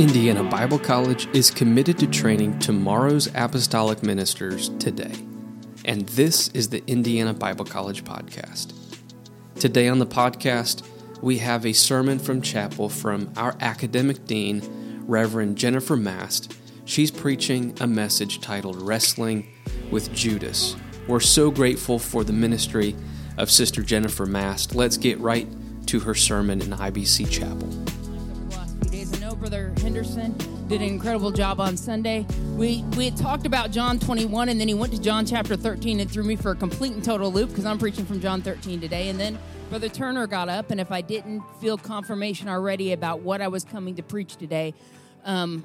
Indiana Bible College is committed to training tomorrow's apostolic ministers today. And this is the Indiana Bible College podcast. Today on the podcast, we have a sermon from chapel from our academic dean, Reverend Jennifer Mast. She's preaching a message titled Wrestling with Judas. We're so grateful for the ministry of Sister Jennifer Mast. Let's get right to her sermon in IBC Chapel. Brother Henderson did an incredible job on Sunday. We we talked about John 21, and then he went to John chapter 13 and threw me for a complete and total loop because I'm preaching from John 13 today. And then Brother Turner got up, and if I didn't feel confirmation already about what I was coming to preach today, um,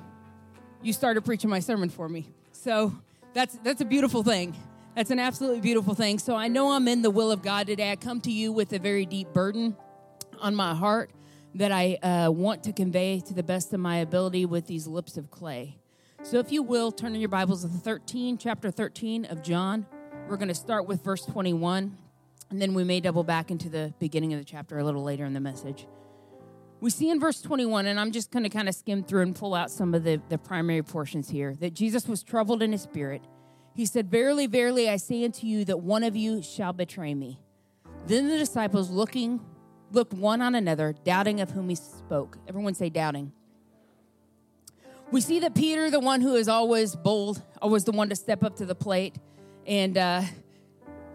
you started preaching my sermon for me. So that's that's a beautiful thing. That's an absolutely beautiful thing. So I know I'm in the will of God today. I come to you with a very deep burden on my heart that I uh, want to convey to the best of my ability with these lips of clay. So, if you will, turn in your Bibles to 13, chapter 13 of John. We're going to start with verse 21, and then we may double back into the beginning of the chapter a little later in the message. We see in verse 21, and I'm just going to kind of skim through and pull out some of the, the primary portions here, that Jesus was troubled in his spirit. He said, Verily, verily, I say unto you that one of you shall betray me. Then the disciples, looking looked one on another, doubting of whom he spoke. Everyone say doubting. We see that Peter, the one who is always bold, always the one to step up to the plate, and uh,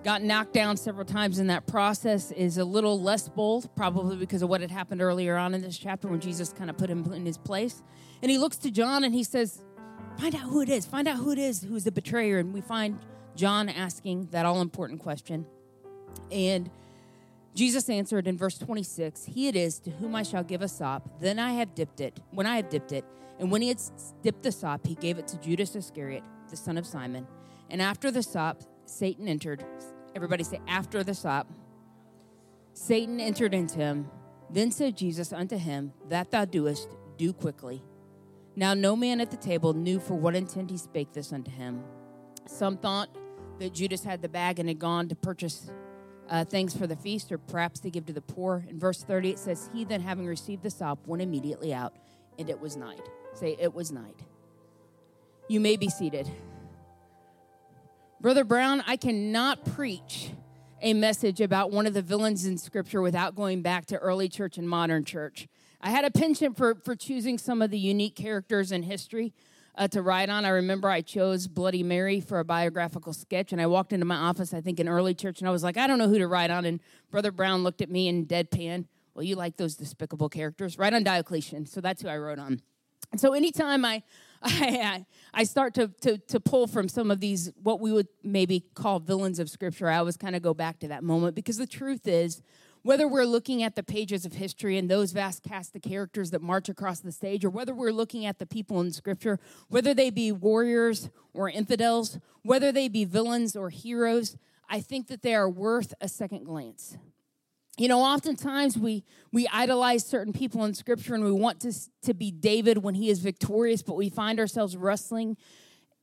got knocked down several times in that process, is a little less bold, probably because of what had happened earlier on in this chapter when Jesus kind of put him in his place. And he looks to John and he says, Find out who it is. Find out who it is who's the betrayer. And we find John asking that all important question. And Jesus answered in verse 26, He it is to whom I shall give a sop. Then I have dipped it, when I have dipped it. And when he had dipped the sop, he gave it to Judas Iscariot, the son of Simon. And after the sop, Satan entered. Everybody say, after the sop. Satan entered into him. Then said Jesus unto him, That thou doest, do quickly. Now no man at the table knew for what intent he spake this unto him. Some thought that Judas had the bag and had gone to purchase uh, things for the feast or perhaps to give to the poor. In verse 30, it says, He then, having received the sop, went immediately out, and it was night. Say, it was night. You may be seated. Brother Brown, I cannot preach a message about one of the villains in Scripture without going back to early church and modern church. I had a penchant for, for choosing some of the unique characters in history uh, to write on. I remember I chose Bloody Mary for a biographical sketch, and I walked into my office, I think in early church, and I was like, I don't know who to write on. And Brother Brown looked at me in deadpan. Well, you like those despicable characters. Write on Diocletian. So that's who I wrote on. And so anytime I, I, I start to, to, to pull from some of these, what we would maybe call villains of Scripture, I always kind of go back to that moment because the truth is, whether we're looking at the pages of history and those vast cast of characters that march across the stage, or whether we're looking at the people in Scripture, whether they be warriors or infidels, whether they be villains or heroes, I think that they are worth a second glance. You know, oftentimes we we idolize certain people in Scripture and we want to, to be David when he is victorious, but we find ourselves wrestling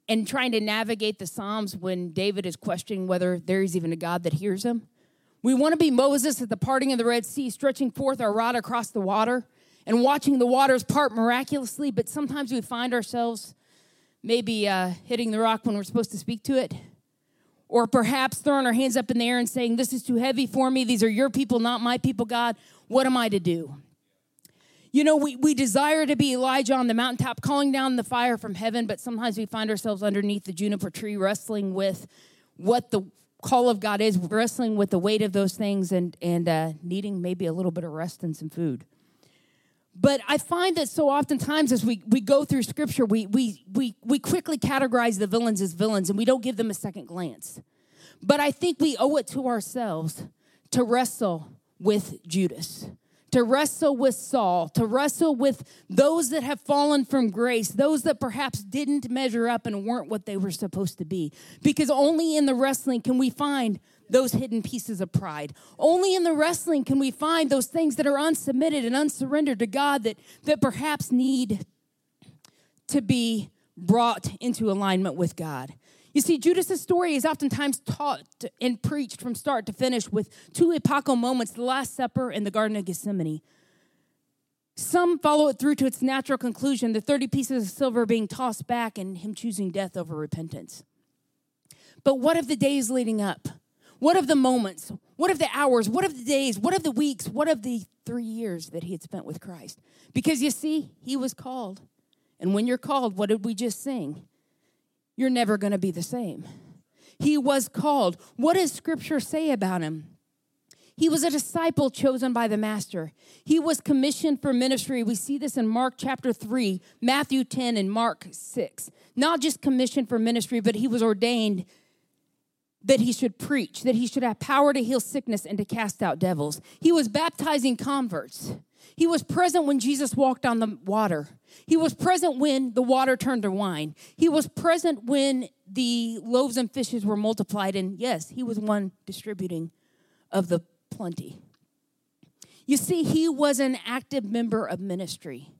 and trying to navigate the Psalms when David is questioning whether there is even a God that hears him. We want to be Moses at the parting of the Red Sea, stretching forth our rod across the water and watching the waters part miraculously, but sometimes we find ourselves maybe uh, hitting the rock when we're supposed to speak to it. Or perhaps throwing our hands up in the air and saying, This is too heavy for me. These are your people, not my people, God. What am I to do? You know, we, we desire to be Elijah on the mountaintop, calling down the fire from heaven, but sometimes we find ourselves underneath the juniper tree wrestling with what the call of God is wrestling with the weight of those things and, and uh, needing maybe a little bit of rest and some food. But I find that so oftentimes as we, we go through scripture, we, we, we, we quickly categorize the villains as villains and we don't give them a second glance. But I think we owe it to ourselves to wrestle with Judas to wrestle with Saul, to wrestle with those that have fallen from grace, those that perhaps didn't measure up and weren't what they were supposed to be. Because only in the wrestling can we find those hidden pieces of pride. Only in the wrestling can we find those things that are unsubmitted and unsurrendered to God that, that perhaps need to be brought into alignment with God. You see, Judas's story is oftentimes taught and preached from start to finish with two epochal moments the Last Supper and the Garden of Gethsemane. Some follow it through to its natural conclusion the 30 pieces of silver being tossed back and him choosing death over repentance. But what of the days leading up? What of the moments? What of the hours? What of the days? What of the weeks? What of the three years that he had spent with Christ? Because you see, he was called. And when you're called, what did we just sing? You're never going to be the same. He was called. What does scripture say about him? He was a disciple chosen by the master. He was commissioned for ministry. We see this in Mark chapter 3, Matthew 10, and Mark 6. Not just commissioned for ministry, but he was ordained that he should preach, that he should have power to heal sickness and to cast out devils. He was baptizing converts. He was present when Jesus walked on the water. He was present when the water turned to wine. He was present when the loaves and fishes were multiplied. And yes, he was one distributing of the plenty. You see, he was an active member of ministry.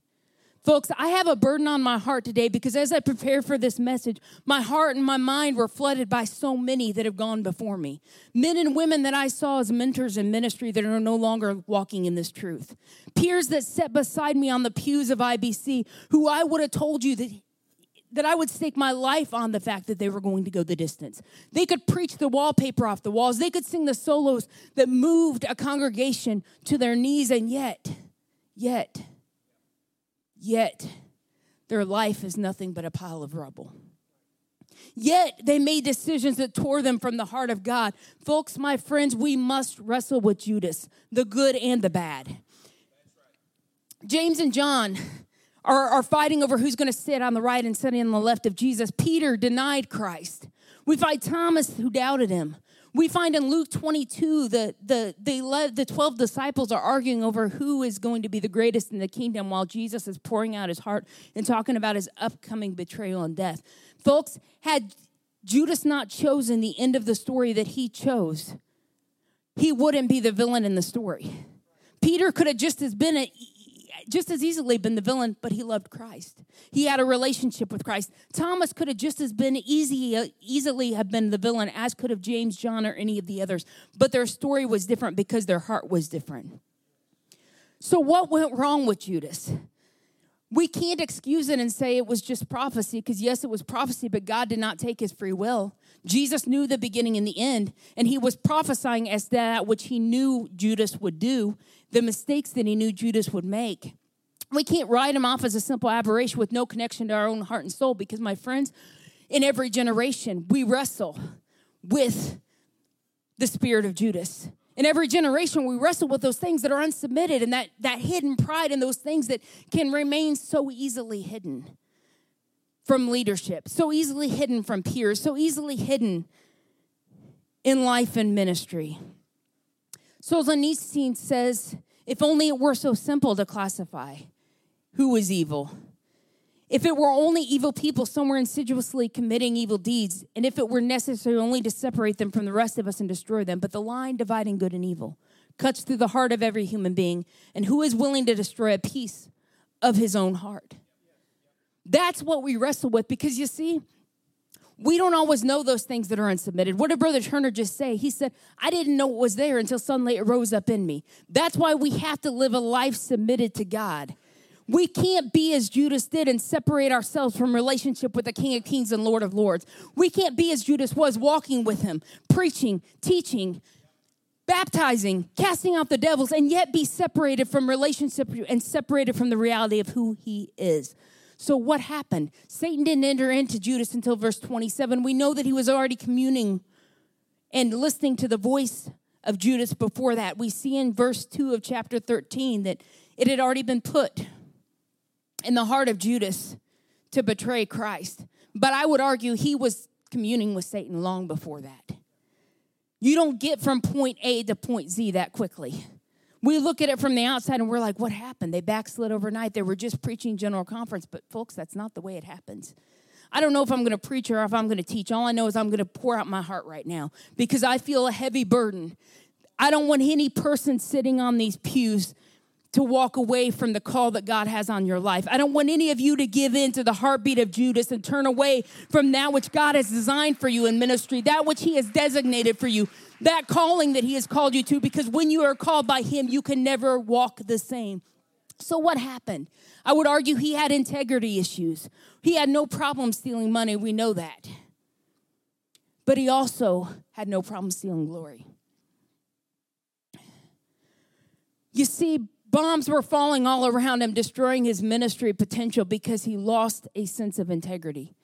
Folks, I have a burden on my heart today because as I prepare for this message, my heart and my mind were flooded by so many that have gone before me. Men and women that I saw as mentors in ministry that are no longer walking in this truth. Peers that sat beside me on the pews of IBC who I would have told you that that I would stake my life on the fact that they were going to go the distance. They could preach the wallpaper off the walls. They could sing the solos that moved a congregation to their knees, and yet, yet, yet, their life is nothing but a pile of rubble. Yet they made decisions that tore them from the heart of God. Folks, my friends, we must wrestle with Judas, the good and the bad. James and John are, are fighting over who's going to sit on the right and sit on the left of Jesus. Peter denied Christ. We find Thomas who doubted him. We find in Luke 22 that the, the, the 12 disciples are arguing over who is going to be the greatest in the kingdom while Jesus is pouring out his heart and talking about his upcoming betrayal and death. Folks, had Judas not chosen the end of the story that he chose, he wouldn't be the villain in the story. Peter could have just as been a, just as easily been the villain, but he loved Christ. He had a relationship with Christ. Thomas could have just as been easy, uh, easily have been the villain as could have James, John, or any of the others. But their story was different because their heart was different. So what went wrong with Judas? We can't excuse it and say it was just prophecy because, yes, it was prophecy, but God did not take his free will. Jesus knew the beginning and the end, and he was prophesying as that which he knew Judas would do, the mistakes that he knew Judas would make. We can't write him off as a simple aberration with no connection to our own heart and soul because, my friends, in every generation, we wrestle with the spirit of Judas. In every generation, we wrestle with those things that are unsubmitted and that, that hidden pride and those things that can remain so easily hidden from leadership, so easily hidden from peers, so easily hidden in life and ministry. Solzhenitsyn says, if only it were so simple to classify who is evil. If it were only evil people somewhere insidiously committing evil deeds, and if it were necessary only to separate them from the rest of us and destroy them, but the line dividing good and evil cuts through the heart of every human being, and who is willing to destroy a piece of his own heart? That's what we wrestle with because you see, we don't always know those things that are unsubmitted. What did Brother Turner just say? He said, I didn't know it was there until suddenly it rose up in me. That's why we have to live a life submitted to God. We can't be as Judas did and separate ourselves from relationship with the King of Kings and Lord of Lords. We can't be as Judas was, walking with him, preaching, teaching, baptizing, casting out the devils, and yet be separated from relationship and separated from the reality of who he is. So, what happened? Satan didn't enter into Judas until verse 27. We know that he was already communing and listening to the voice of Judas before that. We see in verse 2 of chapter 13 that it had already been put in the heart of Judas to betray Christ. But I would argue he was communing with Satan long before that. You don't get from point A to point Z that quickly. We look at it from the outside and we're like, what happened? They backslid overnight. They were just preaching general conference. But, folks, that's not the way it happens. I don't know if I'm going to preach or if I'm going to teach. All I know is I'm going to pour out my heart right now because I feel a heavy burden. I don't want any person sitting on these pews to walk away from the call that God has on your life. I don't want any of you to give in to the heartbeat of Judas and turn away from that which God has designed for you in ministry, that which He has designated for you, that calling that He has called you to, because when you are called by Him, you can never walk the same. So, what happened? I would argue he had integrity issues. He had no problem stealing money, we know that. But he also had no problem stealing glory. You see, bombs were falling all around him, destroying his ministry potential because he lost a sense of integrity.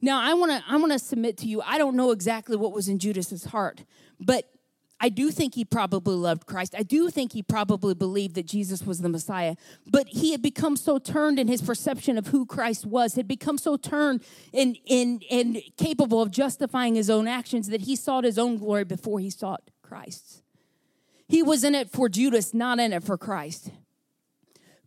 Now, I want to I want to submit to you. I don't know exactly what was in Judas's heart, but I do think he probably loved Christ. I do think he probably believed that Jesus was the Messiah. But he had become so turned in his perception of who Christ was, had become so turned and, and, and capable of justifying his own actions that he sought his own glory before he sought Christ's. He was in it for Judas, not in it for Christ.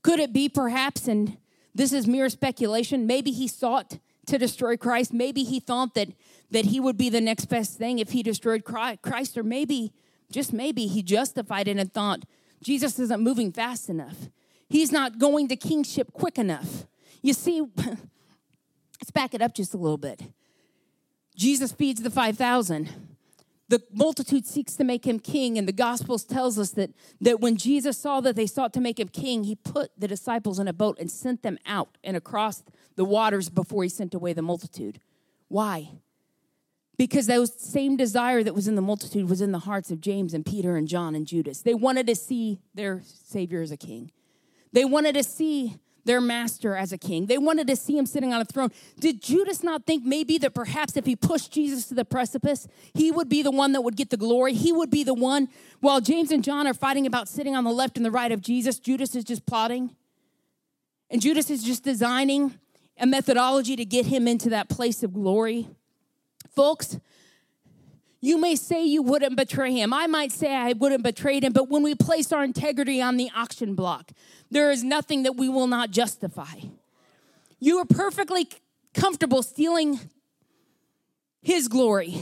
Could it be perhaps, and this is mere speculation, maybe he sought to destroy Christ. Maybe he thought that, that he would be the next best thing if he destroyed Christ, or maybe, just maybe, he justified it and thought, Jesus isn't moving fast enough. He's not going to kingship quick enough. You see, let's back it up just a little bit. Jesus feeds the 5,000 the multitude seeks to make him king and the gospels tells us that, that when jesus saw that they sought to make him king he put the disciples in a boat and sent them out and across the waters before he sent away the multitude. Why? Because that same desire that was in the multitude was in the hearts of james and peter and john and judas. They wanted to see their savior as a king. They wanted to see their master as a king. They wanted to see him sitting on a throne. Did Judas not think maybe that perhaps if he pushed Jesus to the precipice, he would be the one that would get the glory? He would be the one. While James and John are fighting about sitting on the left and the right of Jesus, Judas is just plotting. And Judas is just designing a methodology to get him into that place of glory. Folks, you may say you wouldn't betray him. I might say I wouldn't betray him, but when we place our integrity on the auction block, there is nothing that we will not justify. You are perfectly comfortable stealing his glory.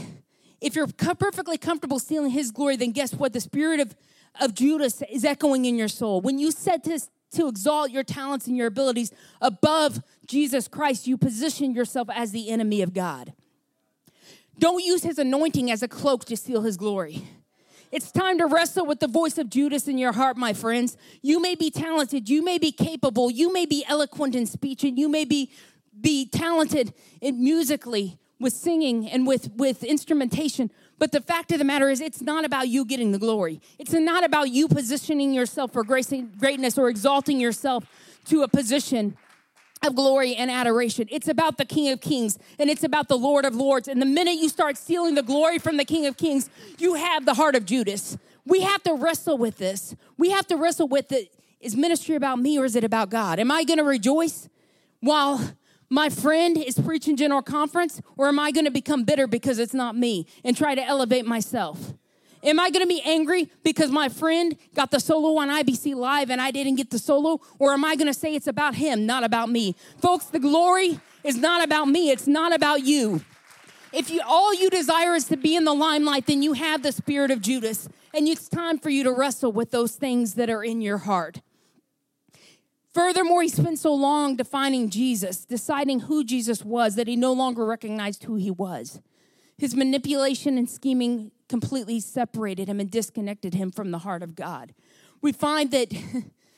If you're perfectly comfortable stealing his glory, then guess what? The spirit of, of Judas is echoing in your soul. When you said to, to exalt your talents and your abilities above Jesus Christ, you position yourself as the enemy of God. Don't use his anointing as a cloak to steal his glory. It's time to wrestle with the voice of Judas in your heart, my friends. You may be talented, you may be capable, you may be eloquent in speech, and you may be, be talented in musically with singing and with, with instrumentation. But the fact of the matter is, it's not about you getting the glory. It's not about you positioning yourself for grace and greatness or exalting yourself to a position of glory and adoration. It's about the King of Kings and it's about the Lord of Lords. And the minute you start stealing the glory from the King of Kings, you have the heart of Judas. We have to wrestle with this. We have to wrestle with it. Is ministry about me or is it about God? Am I going to rejoice while my friend is preaching general conference or am I going to become bitter because it's not me and try to elevate myself? Am I going to be angry because my friend got the solo on IBC Live and I didn't get the solo? Or am I going to say it's about him, not about me? Folks, the glory is not about me, it's not about you. If you all you desire is to be in the limelight, then you have the spirit of Judas. And it's time for you to wrestle with those things that are in your heart. Furthermore, he spent so long defining Jesus, deciding who Jesus was, that he no longer recognized who he was. His manipulation and scheming completely separated him and disconnected him from the heart of God. We find that,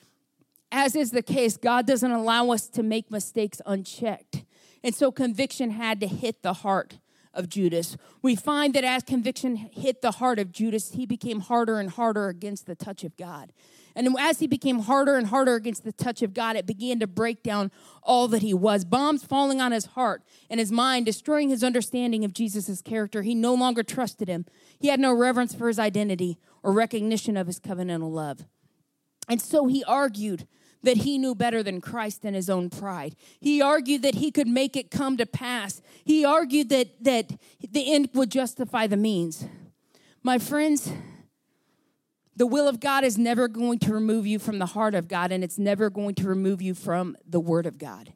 as is the case, God doesn't allow us to make mistakes unchecked. And so conviction had to hit the heart of Judas. We find that as conviction hit the heart of Judas, he became harder and harder against the touch of God. And as he became harder and harder against the touch of God, it began to break down all that he was. Bombs falling on his heart and his mind, destroying his understanding of Jesus' character. He no longer trusted him. He had no reverence for his identity or recognition of his covenantal love. And so he argued that he knew better than Christ and his own pride. He argued that he could make it come to pass. He argued that, that the end would justify the means. My friends, the will of God is never going to remove you from the heart of God, and it's never going to remove you from the Word of God.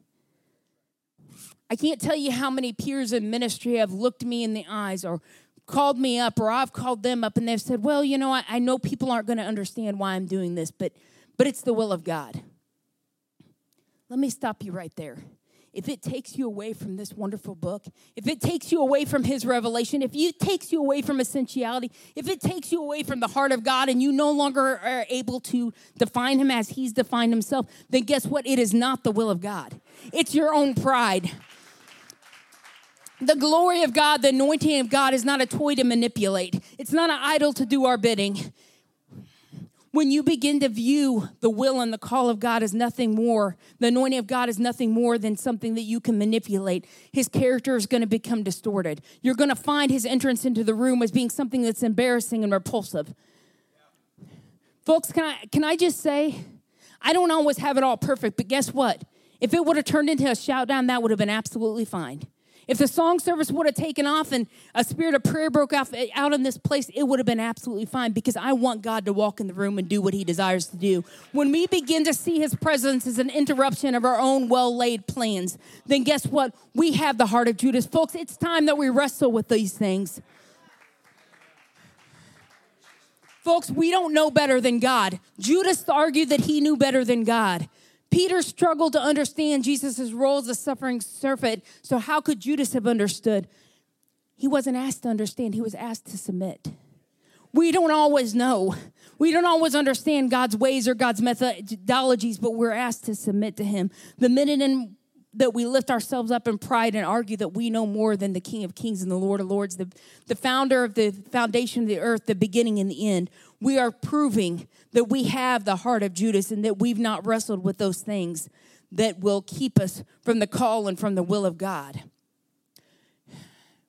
I can't tell you how many peers in ministry have looked me in the eyes or called me up, or I've called them up, and they've said, Well, you know, I, I know people aren't going to understand why I'm doing this, but, but it's the will of God. Let me stop you right there. if it takes you away from this wonderful book, if it takes you away from his revelation, if it takes you away from essentiality, if it takes you away from the heart of God and you no longer are able to define him as he's defined himself, then guess what? It is not the will of God. It's your own pride. The glory of God, the anointing of God is not a toy to manipulate. It's not an idol to do our bidding when you begin to view the will and the call of God as nothing more, the anointing of God is nothing more than something that you can manipulate, his character is going to become distorted. You're going to find his entrance into the room as being something that's embarrassing and repulsive. Folks, can I, can I just say, I don't always have it all perfect, but guess what? If it would have turned into a shout down, that would have been absolutely fine. If the song service would have taken off and a spirit of prayer broke out, eh, out in this place, it would have been absolutely fine because I want God to walk in the room and do what he desires to do. When we begin to see his presence as an interruption of our own well laid plans, then guess what? We have the heart of Judas. Folks, it's time that we wrestle with these things. Folks, we don't know better than God. Judas argued that he knew better than God. Peter struggled to understand Jesus' role as a suffering servant, so how could Judas have understood? He wasn't asked to understand, he was asked to submit. We don't always know. We don't always understand God's ways or God's methodologies, but we're asked to submit to Him. The minute in, that we lift ourselves up in pride and argue that we know more than the King of Kings and the Lord of Lords, the, the founder of the foundation of the earth, the beginning and the end, we are proving that we have the heart of Judas and that we've not wrestled with those things that will keep us from the call and from the will of God.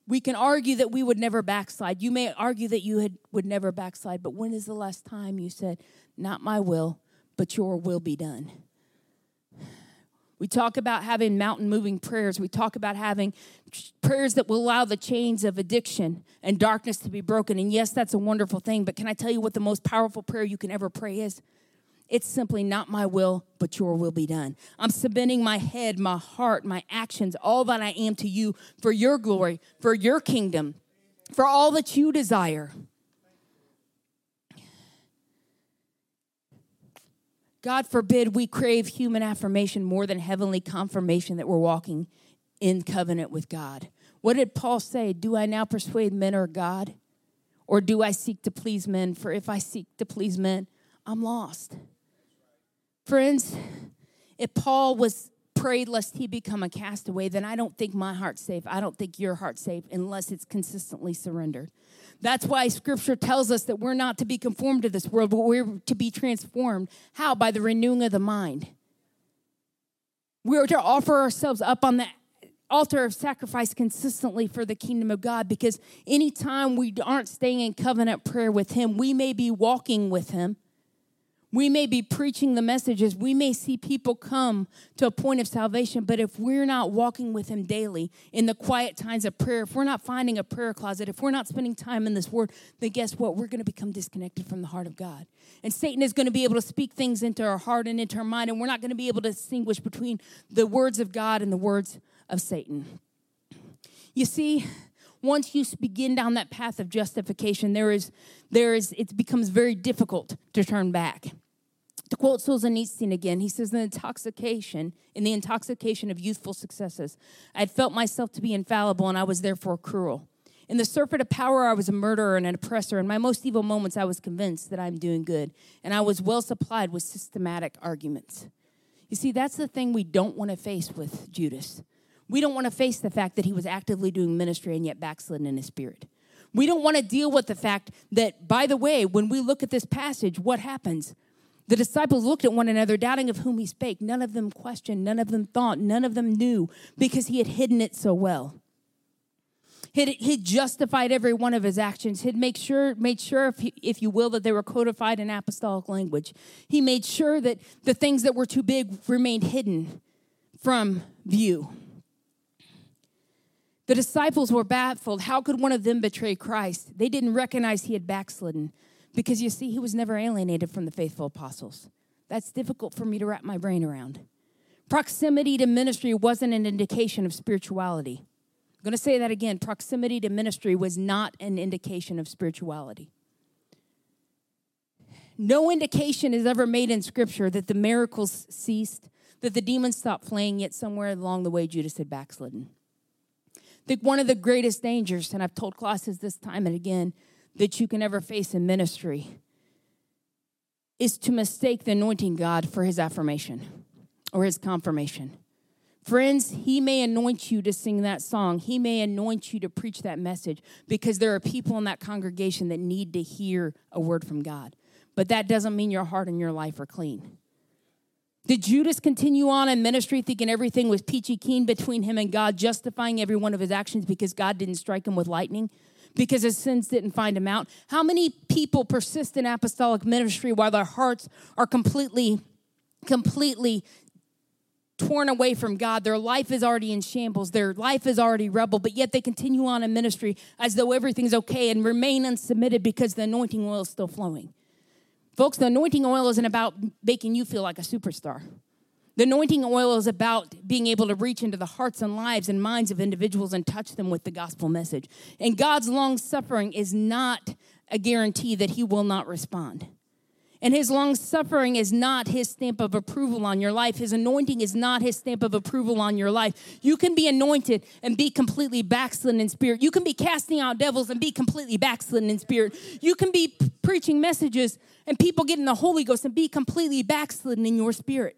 We can argue that we would never backslide. You may argue that you had, would never backslide, but when is the last time you said, Not my will, but your will be done? We talk about having mountain moving prayers. We talk about having prayers that will allow the chains of addiction and darkness to be broken. And yes, that's a wonderful thing. But can I tell you what the most powerful prayer you can ever pray is? It's simply not my will, but your will be done. I'm submitting my head, my heart, my actions, all that I am to you for your glory, for your kingdom, for all that you desire. God forbid we crave human affirmation more than heavenly confirmation that we're walking in covenant with God. What did Paul say? Do I now persuade men or God? Or do I seek to please men? For if I seek to please men, I'm lost. Friends, if Paul was prayed lest he become a castaway, then I don't think my heart's safe. I don't think your heart's safe unless it's consistently surrendered. That's why scripture tells us that we're not to be conformed to this world, but we're to be transformed. How? By the renewing of the mind. We're to offer ourselves up on the altar of sacrifice consistently for the kingdom of God because anytime we aren't staying in covenant prayer with Him, we may be walking with Him we may be preaching the messages. We may see people come to a point of salvation, but if we're not walking with Him daily in the quiet times of prayer, if we're not finding a prayer closet, if we're not spending time in this Word, then guess what? We're going to become disconnected from the heart of God. And Satan is going to be able to speak things into our heart and into our mind, and we're not going to be able to distinguish between the words of God and the words of Satan. You see, once you begin down that path of justification, there is, there is, it becomes very difficult to turn back. To quote Solzhenitsyn again, he says, "The intoxication, in the intoxication of youthful successes, I had felt myself to be infallible, and I was therefore cruel. In the surfeit of power, I was a murderer and an oppressor. In my most evil moments, I was convinced that I'm doing good, and I was well supplied with systematic arguments." You see, that's the thing we don't want to face with Judas. We don't want to face the fact that he was actively doing ministry and yet backslidden in his spirit. We don't want to deal with the fact that, by the way, when we look at this passage, what happens? The disciples looked at one another, doubting of whom he spake. None of them questioned, none of them thought, none of them knew because he had hidden it so well. He'd, he'd justified every one of his actions. He'd make sure, made sure, if, he, if you will, that they were codified in apostolic language. He made sure that the things that were too big remained hidden from view. The disciples were baffled. How could one of them betray Christ? They didn't recognize he had backslidden because you see, he was never alienated from the faithful apostles. That's difficult for me to wrap my brain around. Proximity to ministry wasn't an indication of spirituality. I'm going to say that again. Proximity to ministry was not an indication of spirituality. No indication is ever made in Scripture that the miracles ceased, that the demons stopped playing, yet somewhere along the way, Judas had backslidden. Think one of the greatest dangers, and I've told classes this time and again, that you can ever face in ministry is to mistake the anointing God for his affirmation or his confirmation. Friends, he may anoint you to sing that song. He may anoint you to preach that message because there are people in that congregation that need to hear a word from God. But that doesn't mean your heart and your life are clean. Did Judas continue on in ministry thinking everything was peachy keen between him and God, justifying every one of his actions because God didn't strike him with lightning? Because his sins didn't find him out? How many people persist in apostolic ministry while their hearts are completely, completely torn away from God. Their life is already in shambles. Their life is already rebel, but yet they continue on in ministry as though everything's okay and remain unsubmitted because the anointing oil is still flowing. Folks, the anointing oil isn't about making you feel like a superstar. The anointing oil is about being able to reach into the hearts and lives and minds of individuals and touch them with the gospel message. And God's long suffering is not a guarantee that he will not respond. And his long suffering is not his stamp of approval on your life. His anointing is not his stamp of approval on your life. You can be anointed and be completely backslidden in spirit. You can be casting out devils and be completely backslidden in spirit. You can be p- preaching messages and people getting the Holy Ghost and be completely backslidden in your spirit.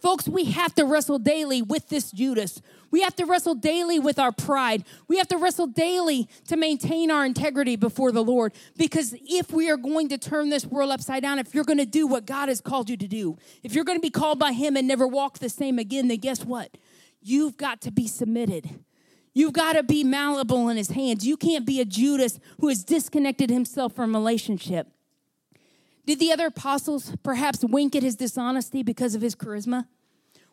Folks, we have to wrestle daily with this Judas. We have to wrestle daily with our pride. We have to wrestle daily to maintain our integrity before the Lord. Because if we are going to turn this world upside down, if you're going to do what God has called you to do, if you're going to be called by Him and never walk the same again, then guess what? You've got to be submitted. You've got to be malleable in His hands. You can't be a Judas who has disconnected himself from relationship. Did the other apostles perhaps wink at his dishonesty because of his charisma?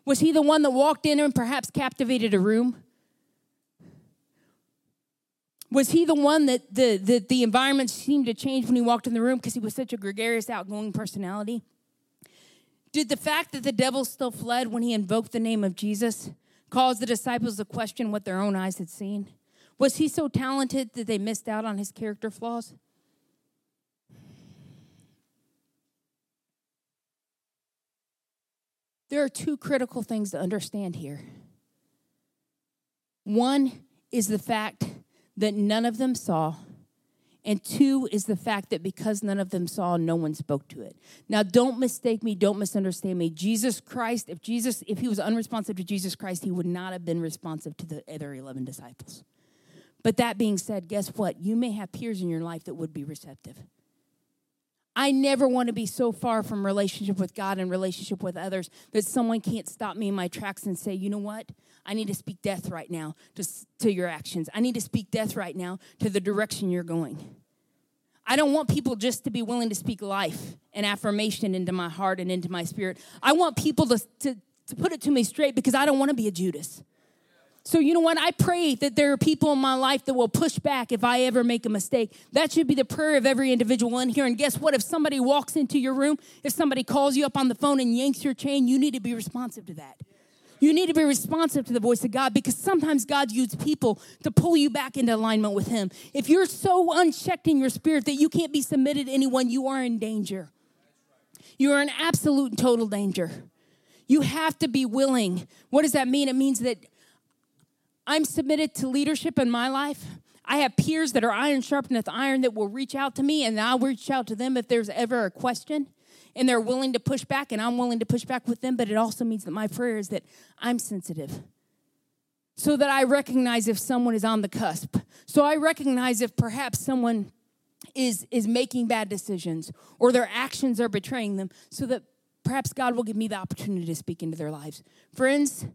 Was he the one that walked in and perhaps captivated a room? Was he the one that the, the, the environment seemed to change when he walked in the room because he was such a gregarious, outgoing personality? Did the fact that the devil still fled when he invoked the name of Jesus cause the disciples to question what their own eyes had seen? Was he so talented that they missed out on his character flaws? There are two critical things to understand here. One is the fact that none of them saw, and two is the fact that because none of them saw, no one spoke to it. Now, don't mistake me, don't misunderstand me. Jesus Christ, if Jesus, if he was unresponsive to Jesus Christ, he would not have been responsive to the other 11 disciples. But that being said, guess what? You may have peers in your life that would be receptive. I never want to be so far from relationship with God and relationship with others that someone can't stop me in my tracks and say, you know what? I need to speak death right now to, to your actions. I need to speak death right now to the direction you're going. I don't want people just to be willing to speak life and affirmation into my heart and into my spirit. I want people to, to, to put it to me straight because I don't want to be a Judas. So, you know what? I pray that there are people in my life that will push back if I ever make a mistake. That should be the prayer of every individual in here. And guess what? If somebody walks into your room, if somebody calls you up on the phone and yanks your chain, you need to be responsive to that. You need to be responsive to the voice of God because sometimes God uses people to pull you back into alignment with Him. If you're so unchecked in your spirit that you can't be submitted to anyone, you are in danger. You are in absolute and total danger. You have to be willing. What does that mean? It means that I'm submitted to leadership in my life. I have peers that are iron sharpeneth iron that will reach out to me, and I'll reach out to them if there's ever a question. And they're willing to push back, and I'm willing to push back with them. But it also means that my prayer is that I'm sensitive so that I recognize if someone is on the cusp. So I recognize if perhaps someone is, is making bad decisions or their actions are betraying them, so that perhaps God will give me the opportunity to speak into their lives. Friends,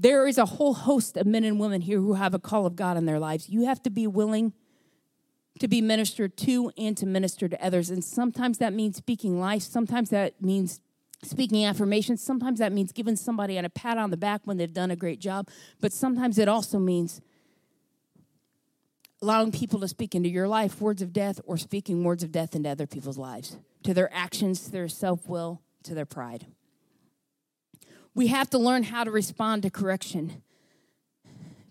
there is a whole host of men and women here who have a call of God in their lives. You have to be willing to be ministered to and to minister to others. And sometimes that means speaking life, sometimes that means speaking affirmations, sometimes that means giving somebody a pat on the back when they've done a great job, but sometimes it also means allowing people to speak into your life words of death or speaking words of death into other people's lives, to their actions, to their self will, to their pride we have to learn how to respond to correction.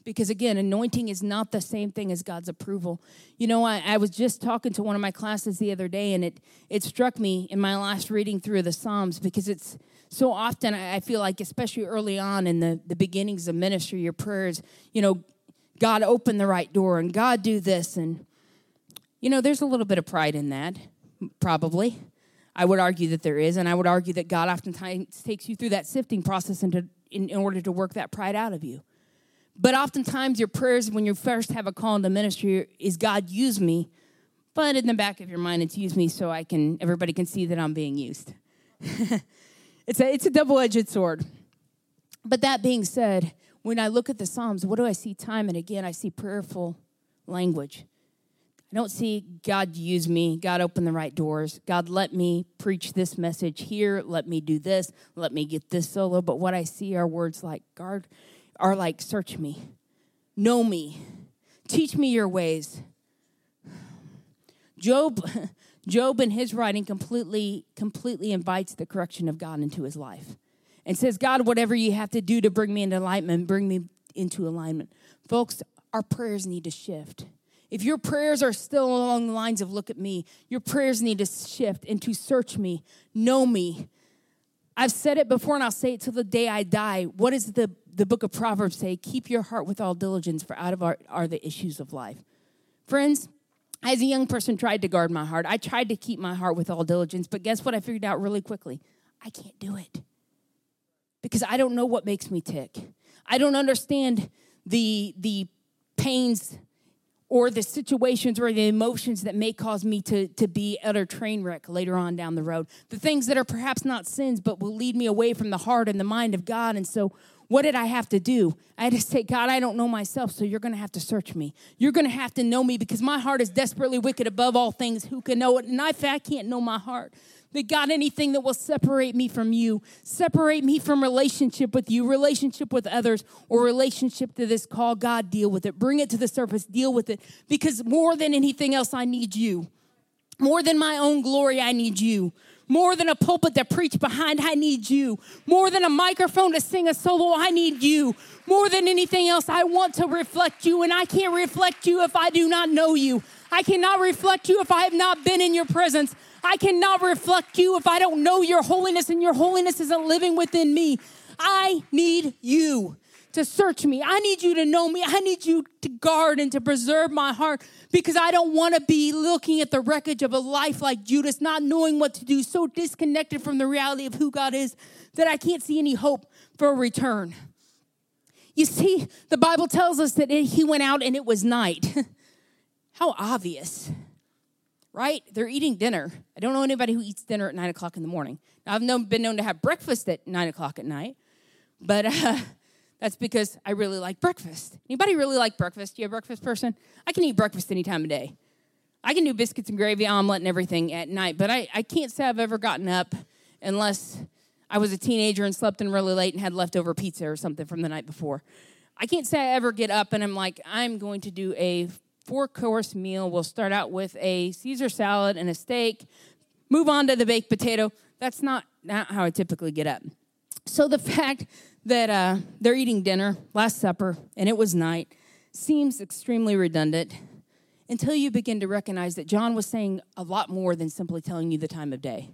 Because again, anointing is not the same thing as God's approval. You know, I, I was just talking to one of my classes the other day, and it, it struck me in my last reading through the Psalms because it's So often, I feel like, especially early on in the, the beginnings of ministry, your prayers, you know, God open the right door and God do this. And, you know, there's a little bit of pride in that, probably. I would argue that there is. And I would argue that God oftentimes takes you through that sifting process into, in, in order to work that pride out of you. But oftentimes, your prayers when you first have a call into ministry is God, use me. But in the back of your mind, it's use me so I can, everybody can see that I'm being used. it's a, it's a double edged sword. But that being said, when I look at the Psalms, what do I see time and again? I see prayerful language. I don't see God use me, God open the right doors, God let me preach this message here, let me do this, let me get this solo. But what I see are words like God are like search me, know me, teach me your ways. Job Job in his writing completely completely invites the correction of God into his life and says, God, whatever you have to do to bring me into alignment, bring me into alignment. Folks, our prayers need to shift. If your prayers are still along the lines of look at me, your prayers need to shift into search me, know me. I've said it before and I'll say it till the day I die. What does the, the book of Proverbs say? Keep your heart with all diligence, for out of our are the issues of life. Friends, as a young person tried to guard my heart. I tried to keep my heart with all diligence, but guess what I figured out really quickly? I can't do it because I don't know what makes me tick. I don't understand the, the pains or the situations or the emotions that may cause me to, to be utter train wreck later on down the road. The things that are perhaps not sins, but will lead me away from the heart and the mind of God. And so, what did I have to do? I had to say, God, I don't know myself, so you're going to have to search me. You're going to have to know me because my heart is desperately wicked above all things. Who can know it? And I, I can't know my heart that God, anything that will separate me from you, separate me from relationship with you, relationship with others, or relationship to this call, God, deal with it. Bring it to the surface, deal with it. Because more than anything else, I need you. More than my own glory, I need you. More than a pulpit to preach behind, I need you. More than a microphone to sing a solo, I need you. More than anything else, I want to reflect you, and I can't reflect you if I do not know you. I cannot reflect you if I have not been in your presence. I cannot reflect you if I don't know your holiness and your holiness isn't living within me. I need you to search me. I need you to know me. I need you to guard and to preserve my heart because I don't want to be looking at the wreckage of a life like Judas, not knowing what to do, so disconnected from the reality of who God is that I can't see any hope for a return. You see, the Bible tells us that he went out and it was night. How obvious right? They're eating dinner. I don't know anybody who eats dinner at nine o'clock in the morning. Now, I've known, been known to have breakfast at nine o'clock at night, but uh, that's because I really like breakfast. Anybody really like breakfast? You a breakfast person? I can eat breakfast any time of day. I can do biscuits and gravy, omelet, and everything at night, but I, I can't say I've ever gotten up unless I was a teenager and slept in really late and had leftover pizza or something from the night before. I can't say I ever get up and I'm like, I'm going to do a four course meal. We'll start out with a Caesar salad and a steak, move on to the baked potato. That's not, not how I typically get up. So the fact that uh, they're eating dinner, Last Supper, and it was night seems extremely redundant until you begin to recognize that John was saying a lot more than simply telling you the time of day.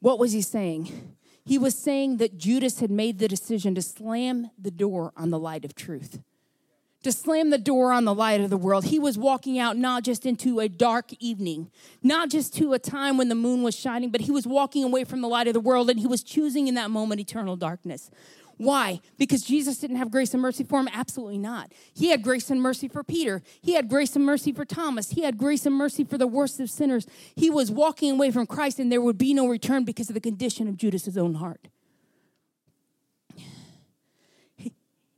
What was he saying? He was saying that Judas had made the decision to slam the door on the light of truth to slam the door on the light of the world. He was walking out not just into a dark evening, not just to a time when the moon was shining, but he was walking away from the light of the world and he was choosing in that moment eternal darkness. Why? Because Jesus didn't have grace and mercy for him? Absolutely not. He had grace and mercy for Peter. He had grace and mercy for Thomas. He had grace and mercy for the worst of sinners. He was walking away from Christ and there would be no return because of the condition of Judas's own heart.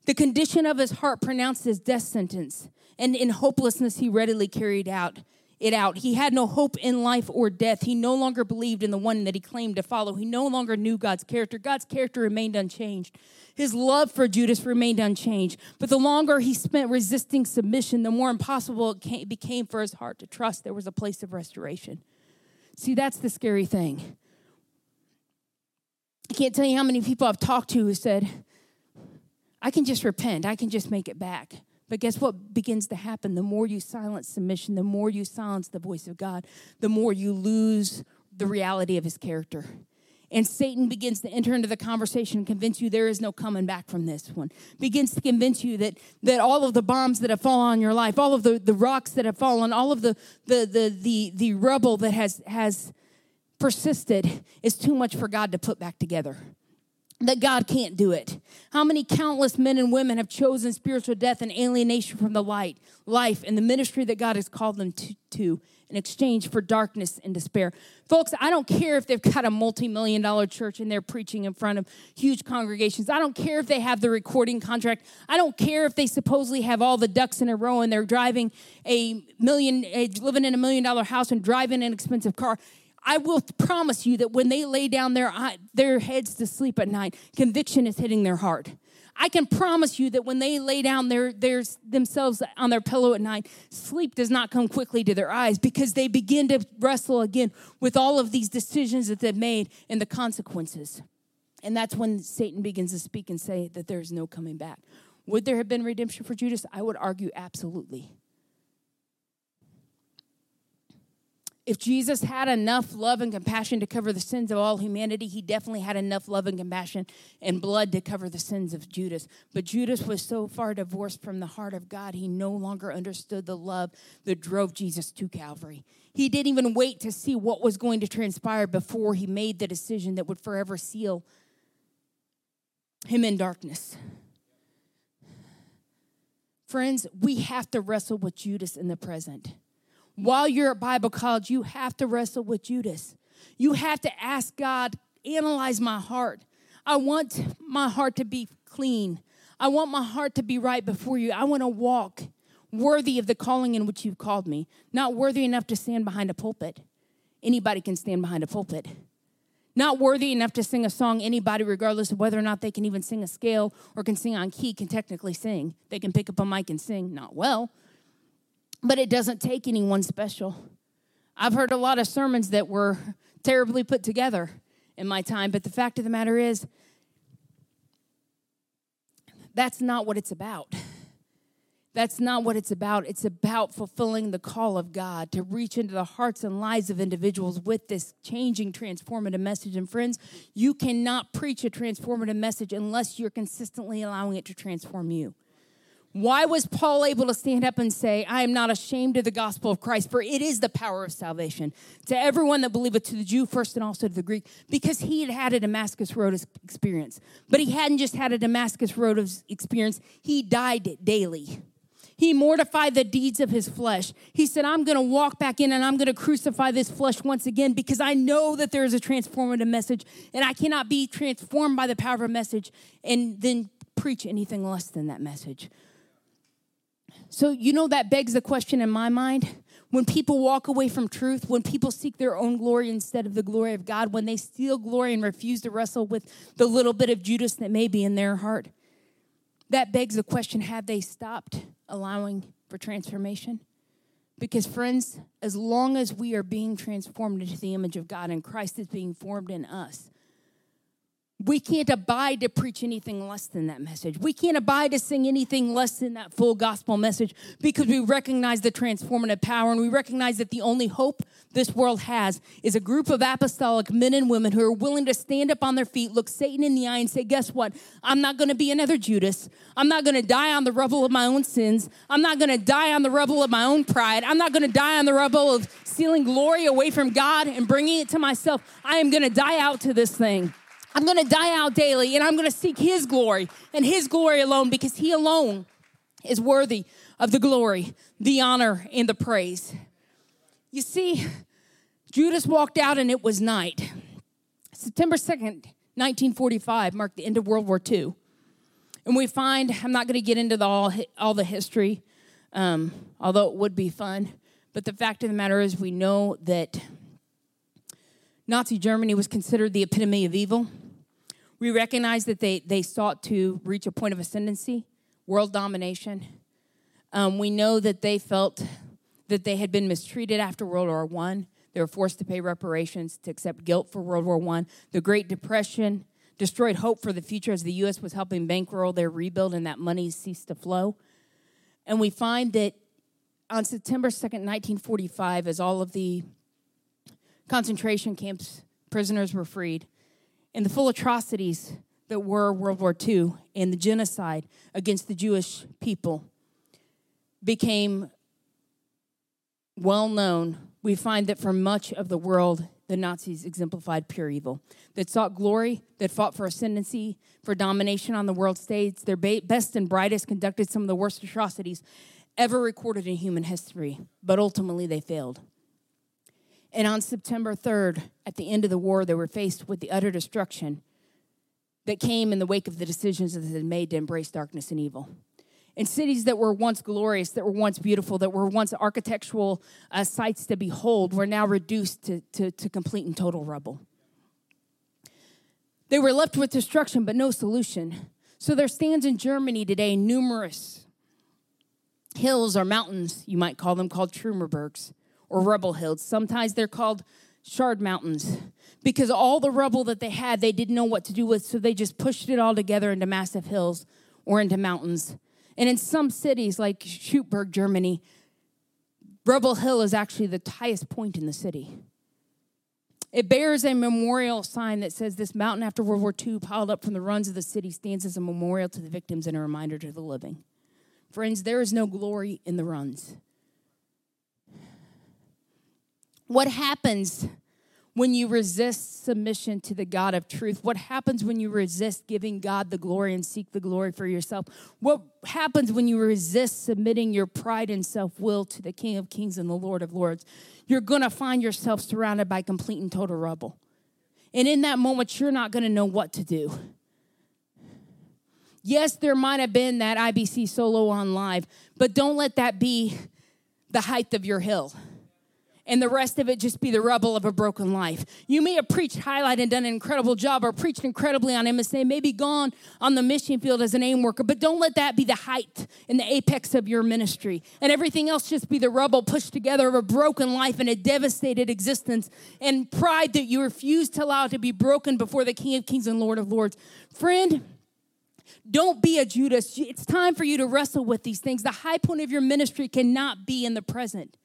The condition of his heart pronounced his death sentence, and in hopelessness he readily carried out it out. He had no hope in life or death. He no longer believed in the one that he claimed to follow. He no longer knew God's character. God's character remained unchanged. His love for Judas remained unchanged. But the longer he spent resisting submission, the more impossible it became for his heart to trust there was a place of restoration. See, that's the scary thing. I can't tell you how many people I've talked to who said, I can just repent, I can just make it back. But guess what begins to happen? The more you silence submission, the more you silence the voice of God, the more you lose the reality of his character. And Satan begins to enter into the conversation and convince you there is no coming back from this one. Begins to convince you that, that all of the bombs that have fallen on your life, all of the, the rocks that have fallen, all of the, the, the, the, the rubble that has, has persisted is too much for God to put back together that God can't do it. How many countless men and women have chosen spiritual death and alienation from the light, life, and the ministry that God has called them to, to in exchange for darkness and despair? Folks, I don't care if they've got a multi million dollar church and they're preaching in front of huge congregations. I don't care if they have the recording contract. I don't care if they supposedly have all the ducks in a row and they're driving a million, eh, living in a million dollar house and driving an expensive car. I will promise you that when they lay down their, their heads to sleep at night, conviction is hitting their heart. I can promise you that when they lay down their, their, themselves on their pillow at night, sleep does not come quickly to their eyes because they begin to wrestle again with all of these decisions that they've made and the consequences. And that's when Satan begins to speak and say that there is no coming back. Would there have been redemption for Judas? I would argue absolutely. If Jesus had enough love and compassion to cover the sins of all humanity, he definitely had enough love and compassion and blood to cover the sins of Judas. But Judas was so far divorced from the heart of God, he no longer understood the love that drove Jesus to Calvary. He didn't even wait to see what was going to transpire before he made the decision that would forever seal him in darkness. Friends, we have to wrestle with Judas in the present while you're at Bible college, you have to wrestle with Judas. You have to ask God, analyze my heart. I want my heart to be clean. I want my heart to be right before you. I want to walk worthy of the calling in which you've called me, not worthy enough to stand behind a pulpit. Anybody can stand behind a pulpit. Not worthy enough to sing a song, anybody, regardless of whether or not they can even sing a scale or can sing on key, can technically sing. They can pick up a mic and sing, not well, but it doesn't take anyone special. I've heard a lot of sermons that were terribly put together in my time, but the fact of the matter is, that's not what it's about. That's not what it's about. It's about fulfilling the call of God to reach into the hearts and lives of individuals with this changing, transformative message. And friends, you cannot preach a transformative message unless you're consistently allowing it to transform you. Why was Paul able to stand up and say, I am not ashamed of the gospel of Christ, for it is the power of salvation to everyone that believeth, to the Jew first and also to the Greek? Because he had had a Damascus Road experience. But he hadn't just had a Damascus Road experience, he died daily. He mortified the deeds of his flesh. He said, I'm going to walk back in and I'm going to crucify this flesh once again because I know that there is a transformative message and I cannot be transformed by the power of a message and then preach anything less than that message. So, you know, that begs the question in my mind when people walk away from truth, when people seek their own glory instead of the glory of God, when they steal glory and refuse to wrestle with the little bit of Judas that may be in their heart, that begs the question have they stopped allowing for transformation? Because, friends, as long as we are being transformed into the image of God and Christ is being formed in us, we can't abide to preach anything less than that message. We can't abide to sing anything less than that full gospel message because we recognize the transformative power and we recognize that the only hope this world has is a group of apostolic men and women who are willing to stand up on their feet, look Satan in the eye, and say, Guess what? I'm not going to be another Judas. I'm not going to die on the rubble of my own sins. I'm not going to die on the rubble of my own pride. I'm not going to die on the rubble of stealing glory away from God and bringing it to myself. I am going to die out to this thing. I'm going to die out daily and I'm going to seek His glory and His glory alone because He alone is worthy of the glory, the honor, and the praise. You see, Judas walked out and it was night. September 2nd, 1945 marked the end of World War II. And we find, I'm not going to get into the, all, all the history, um, although it would be fun, but the fact of the matter is, we know that Nazi Germany was considered the epitome of evil. We recognize that they, they sought to reach a point of ascendancy, world domination. Um, we know that they felt that they had been mistreated after World War I. They were forced to pay reparations to accept guilt for World War I. The Great Depression destroyed hope for the future as the U.S. was helping bankroll their rebuild and that money ceased to flow. And we find that on September 2nd, 1945, as all of the concentration camps prisoners were freed, and the full atrocities that were World War II and the genocide against the Jewish people became well known, we find that for much of the world, the Nazis exemplified pure evil. That sought glory, that fought for ascendancy, for domination on the world stage. Their best and brightest conducted some of the worst atrocities ever recorded in human history, but ultimately they failed. And on September 3rd, at the end of the war, they were faced with the utter destruction that came in the wake of the decisions that they had made to embrace darkness and evil. In cities that were once glorious, that were once beautiful, that were once architectural uh, sites to behold, were now reduced to, to, to complete and total rubble. They were left with destruction, but no solution. So there stands in Germany today numerous hills or mountains, you might call them, called Trümmerbergs or rubble hills. Sometimes they're called shard mountains because all the rubble that they had, they didn't know what to do with, so they just pushed it all together into massive hills or into mountains. And in some cities like Stuttgart, Germany, Rubble Hill is actually the highest point in the city. It bears a memorial sign that says this mountain after World War II, piled up from the ruins of the city, stands as a memorial to the victims and a reminder to the living. Friends, there is no glory in the runs. What happens when you resist submission to the God of truth? What happens when you resist giving God the glory and seek the glory for yourself? What happens when you resist submitting your pride and self will to the King of Kings and the Lord of Lords? You're going to find yourself surrounded by complete and total rubble. And in that moment, you're not going to know what to do. Yes, there might have been that IBC solo on live, but don't let that be the height of your hill and the rest of it just be the rubble of a broken life. You may have preached highlight and done an incredible job or preached incredibly on MSA, maybe gone on the mission field as an AIM worker, but don't let that be the height and the apex of your ministry. And everything else just be the rubble pushed together of a broken life and a devastated existence and pride that you refuse to allow to be broken before the King of Kings and Lord of Lords. Friend, don't be a Judas. It's time for you to wrestle with these things. The high point of your ministry cannot be in the present.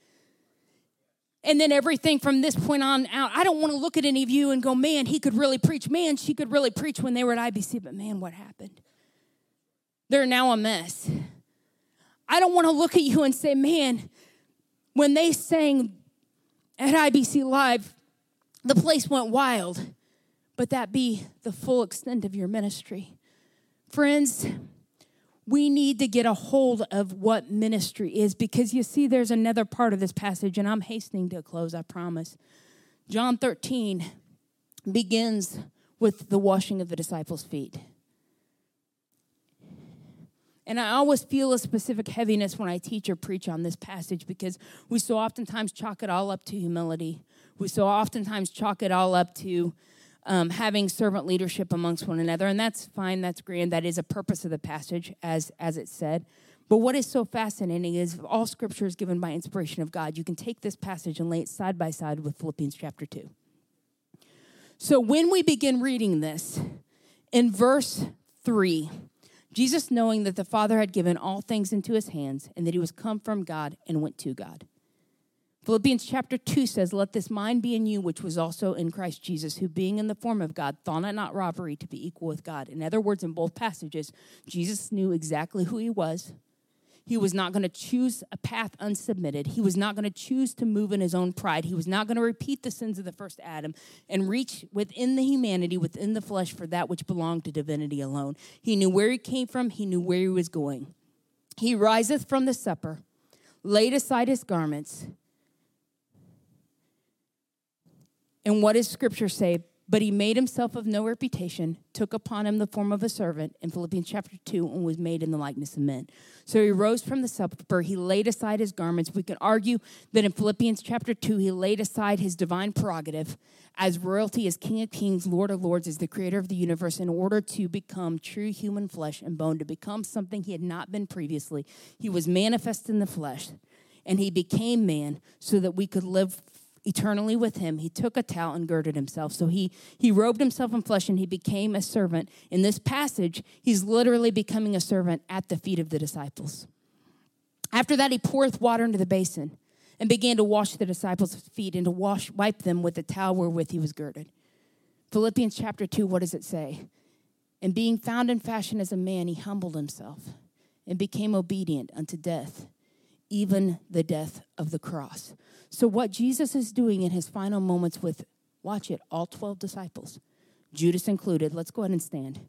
And then everything from this point on out, I don't want to look at any of you and go, man, he could really preach. Man, she could really preach when they were at IBC, but man, what happened? They're now a mess. I don't want to look at you and say, man, when they sang at IBC Live, the place went wild. But that be the full extent of your ministry. Friends, we need to get a hold of what ministry is because you see, there's another part of this passage, and I'm hastening to close, I promise. John 13 begins with the washing of the disciples' feet. And I always feel a specific heaviness when I teach or preach on this passage because we so oftentimes chalk it all up to humility. We so oftentimes chalk it all up to um, having servant leadership amongst one another, and that's fine, that's grand. That is a purpose of the passage, as as it said. But what is so fascinating is all scripture is given by inspiration of God. You can take this passage and lay it side by side with Philippians chapter 2. So when we begin reading this, in verse 3, Jesus, knowing that the Father had given all things into his hands and that he was come from God and went to God. Philippians chapter 2 says, Let this mind be in you, which was also in Christ Jesus, who being in the form of God, thought it not robbery to be equal with God. In other words, in both passages, Jesus knew exactly who he was. He was not going to choose a path unsubmitted. He was not going to choose to move in his own pride. He was not going to repeat the sins of the first Adam and reach within the humanity, within the flesh, for that which belonged to divinity alone. He knew where he came from, he knew where he was going. He riseth from the supper, laid aside his garments, And what does scripture say? But he made himself of no reputation, took upon him the form of a servant in Philippians chapter 2, and was made in the likeness of men. So he rose from the supper, he laid aside his garments. We can argue that in Philippians chapter 2, he laid aside his divine prerogative as royalty, as King of Kings, Lord of Lords, as the creator of the universe, in order to become true human flesh and bone, to become something he had not been previously. He was manifest in the flesh, and he became man so that we could live eternally with him, he took a towel and girded himself. So he, he robed himself in flesh and he became a servant. In this passage, he's literally becoming a servant at the feet of the disciples. After that, he poureth water into the basin and began to wash the disciples' feet and to wash, wipe them with the towel wherewith he was girded. Philippians chapter 2, what does it say? And being found in fashion as a man, he humbled himself and became obedient unto death, even the death of the cross. So, what Jesus is doing in his final moments with, watch it, all 12 disciples, Judas included, let's go ahead and stand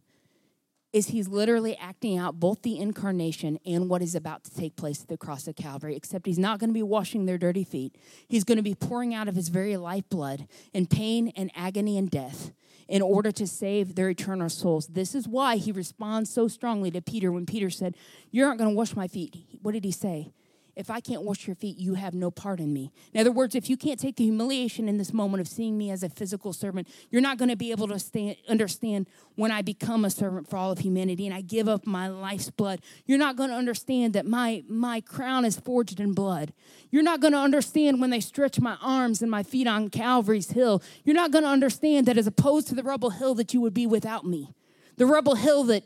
is he's literally acting out both the incarnation and what is about to take place at the cross of Calvary, except he's not going to be washing their dirty feet. He's going to be pouring out of his very lifeblood in pain and agony and death in order to save their eternal souls. This is why he responds so strongly to Peter when Peter said, You're not going to wash my feet. What did he say? If I can't wash your feet, you have no part in me. In other words, if you can't take the humiliation in this moment of seeing me as a physical servant, you're not going to be able to stand, understand when I become a servant for all of humanity and I give up my life's blood. You're not going to understand that my, my crown is forged in blood. You're not going to understand when they stretch my arms and my feet on Calvary's hill. You're not going to understand that as opposed to the rubble hill that you would be without me. The rubble hill that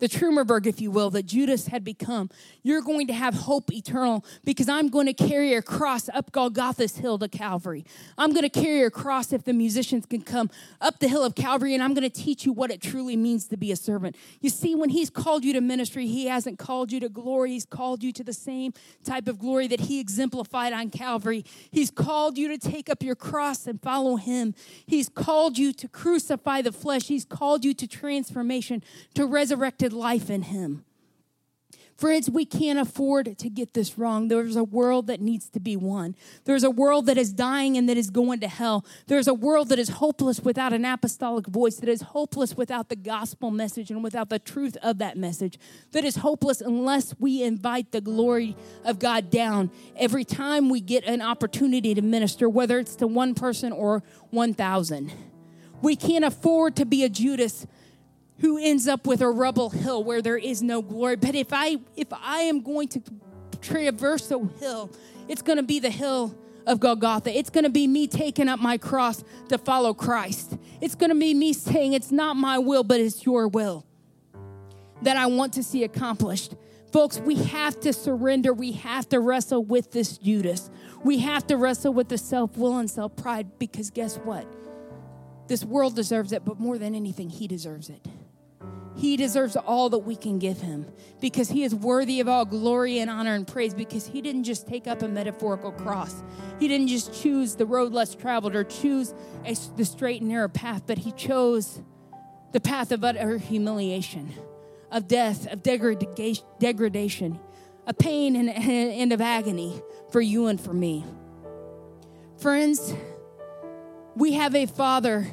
the Trümmerberg, if you will, that Judas had become. You're going to have hope eternal because I'm going to carry a cross up Golgotha's hill to Calvary. I'm going to carry a cross if the musicians can come up the hill of Calvary, and I'm going to teach you what it truly means to be a servant. You see, when He's called you to ministry, He hasn't called you to glory. He's called you to the same type of glory that He exemplified on Calvary. He's called you to take up your cross and follow Him. He's called you to crucify the flesh. He's called you to transformation, to resurrected life in Him. Friends, we can't afford to get this wrong. There's a world that needs to be won. There's a world that is dying and that is going to hell. There's a world that is hopeless without an apostolic voice, that is hopeless without the gospel message and without the truth of that message, that is hopeless unless we invite the glory of God down every time we get an opportunity to minister, whether it's to one person or 1,000. We can't afford to be a Judas who ends up with a rubble hill where there is no glory. But if I if I am going to traverse a hill, it's going to be the hill of Golgotha. It's going to be me taking up my cross to follow Christ. It's going to be me saying it's not my will, but it's your will that I want to see accomplished. Folks, we have to surrender. We have to wrestle with this Judas. We have to wrestle with the self will and self pride because guess what? This world deserves it, but more than anything, he deserves it. He deserves all that we can give him because he is worthy of all glory and honor and praise because he didn't just take up a metaphorical cross. He didn't just choose the road less traveled or choose a, the straight and narrow path, but he chose the path of utter humiliation, of death, of degradation, of pain and, and of agony for you and for me. Friends, we have a Father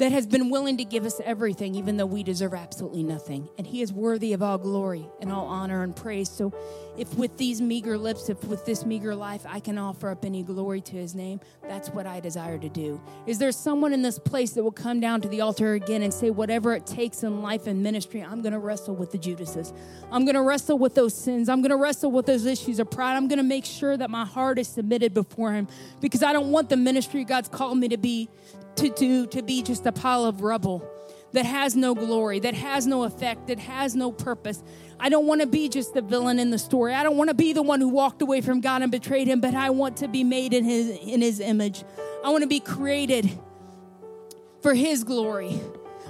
that has been willing to give us everything, even though we deserve absolutely nothing. And He is worthy of all glory and all honor and praise. So, if with these meager lips, if with this meager life, I can offer up any glory to His name, that's what I desire to do. Is there someone in this place that will come down to the altar again and say, whatever it takes in life and ministry, I'm going to wrestle with the Judases. I'm going to wrestle with those sins. I'm going to wrestle with those issues of pride. I'm going to make sure that my heart is submitted before Him because I don't want the ministry God's called me to be to do to be just a pile of rubble that has no glory, that has no effect, that has no purpose. I don't want to be just the villain in the story. I don't want to be the one who walked away from God and betrayed him, but I want to be made in his in his image. I want to be created for his glory.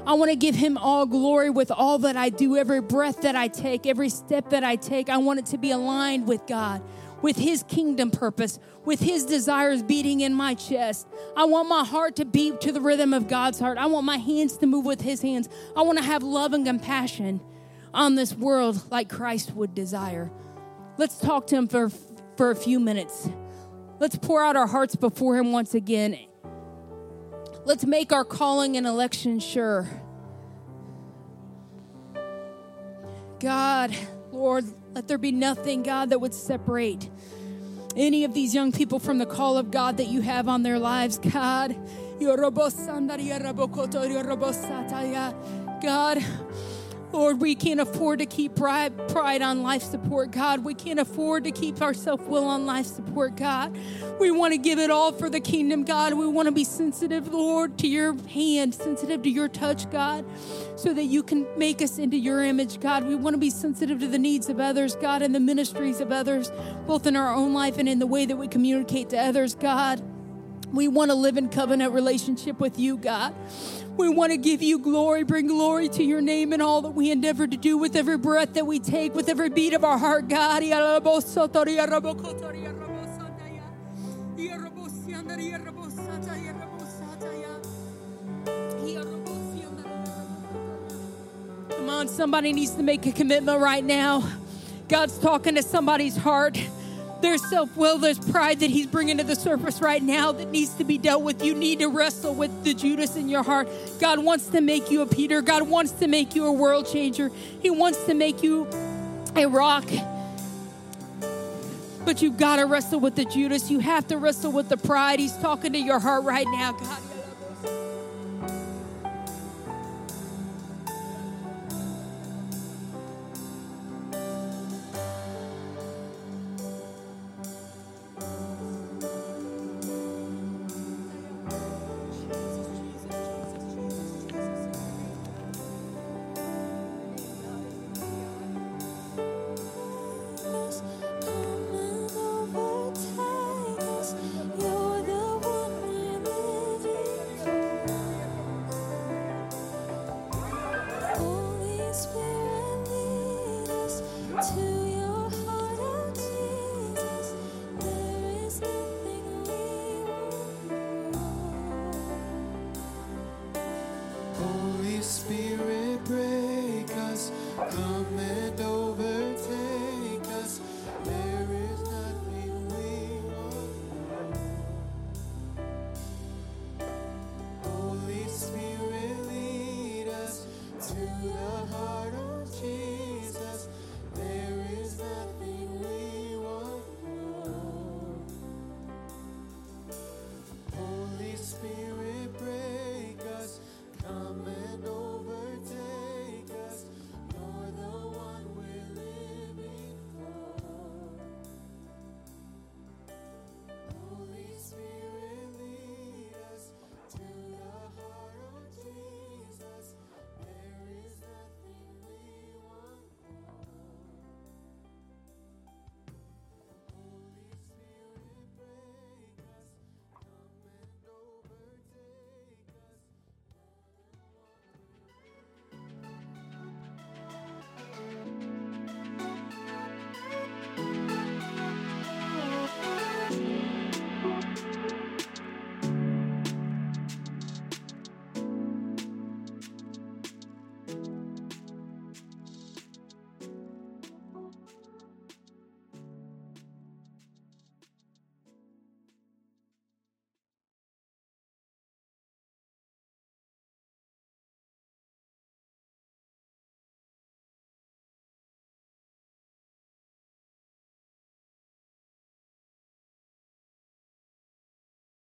I want to give him all glory with all that I do, every breath that I take, every step that I take. I want it to be aligned with God with His kingdom purpose, with His desires beating in my chest. I want my heart to beat to the rhythm of God's heart. I want my hands to move with His hands. I want to have love and compassion on this world like Christ would desire. Let's talk to Him for, for a few minutes. Let's pour out our hearts before Him once again. Let's make our calling and election sure. God, Lord, let there be nothing, God, that would separate any of these young people from the call of God that you have on their lives, God. God, Lord, we can't afford to keep pride, on life support, God. We can't afford to keep our self will on life support, God. We want to give it all for the kingdom, God. We want to be sensitive, Lord, to your hand, sensitive to your touch, God, so that you can make us into your image, God. We want to be sensitive to the needs of others, God, and the ministries of others, both in our own life and in the way that we communicate to others, God. We want to live in covenant relationship with you, God. We want to give you glory, bring glory to your name in all that we endeavor to do with every breath that we take, with every beat of our heart, God. Come on, somebody needs to make a commitment right now. God's talking to somebody's heart. There's self will, there's pride that He's bringing to the surface right now that needs to be dealt with. You need to wrestle with the Judas in your heart. God wants to make you a Peter, God wants to make you a world changer. He wants to make you a rock. But you've got to wrestle with the Judas. You have to wrestle with the pride. He's talking to your heart right now, God.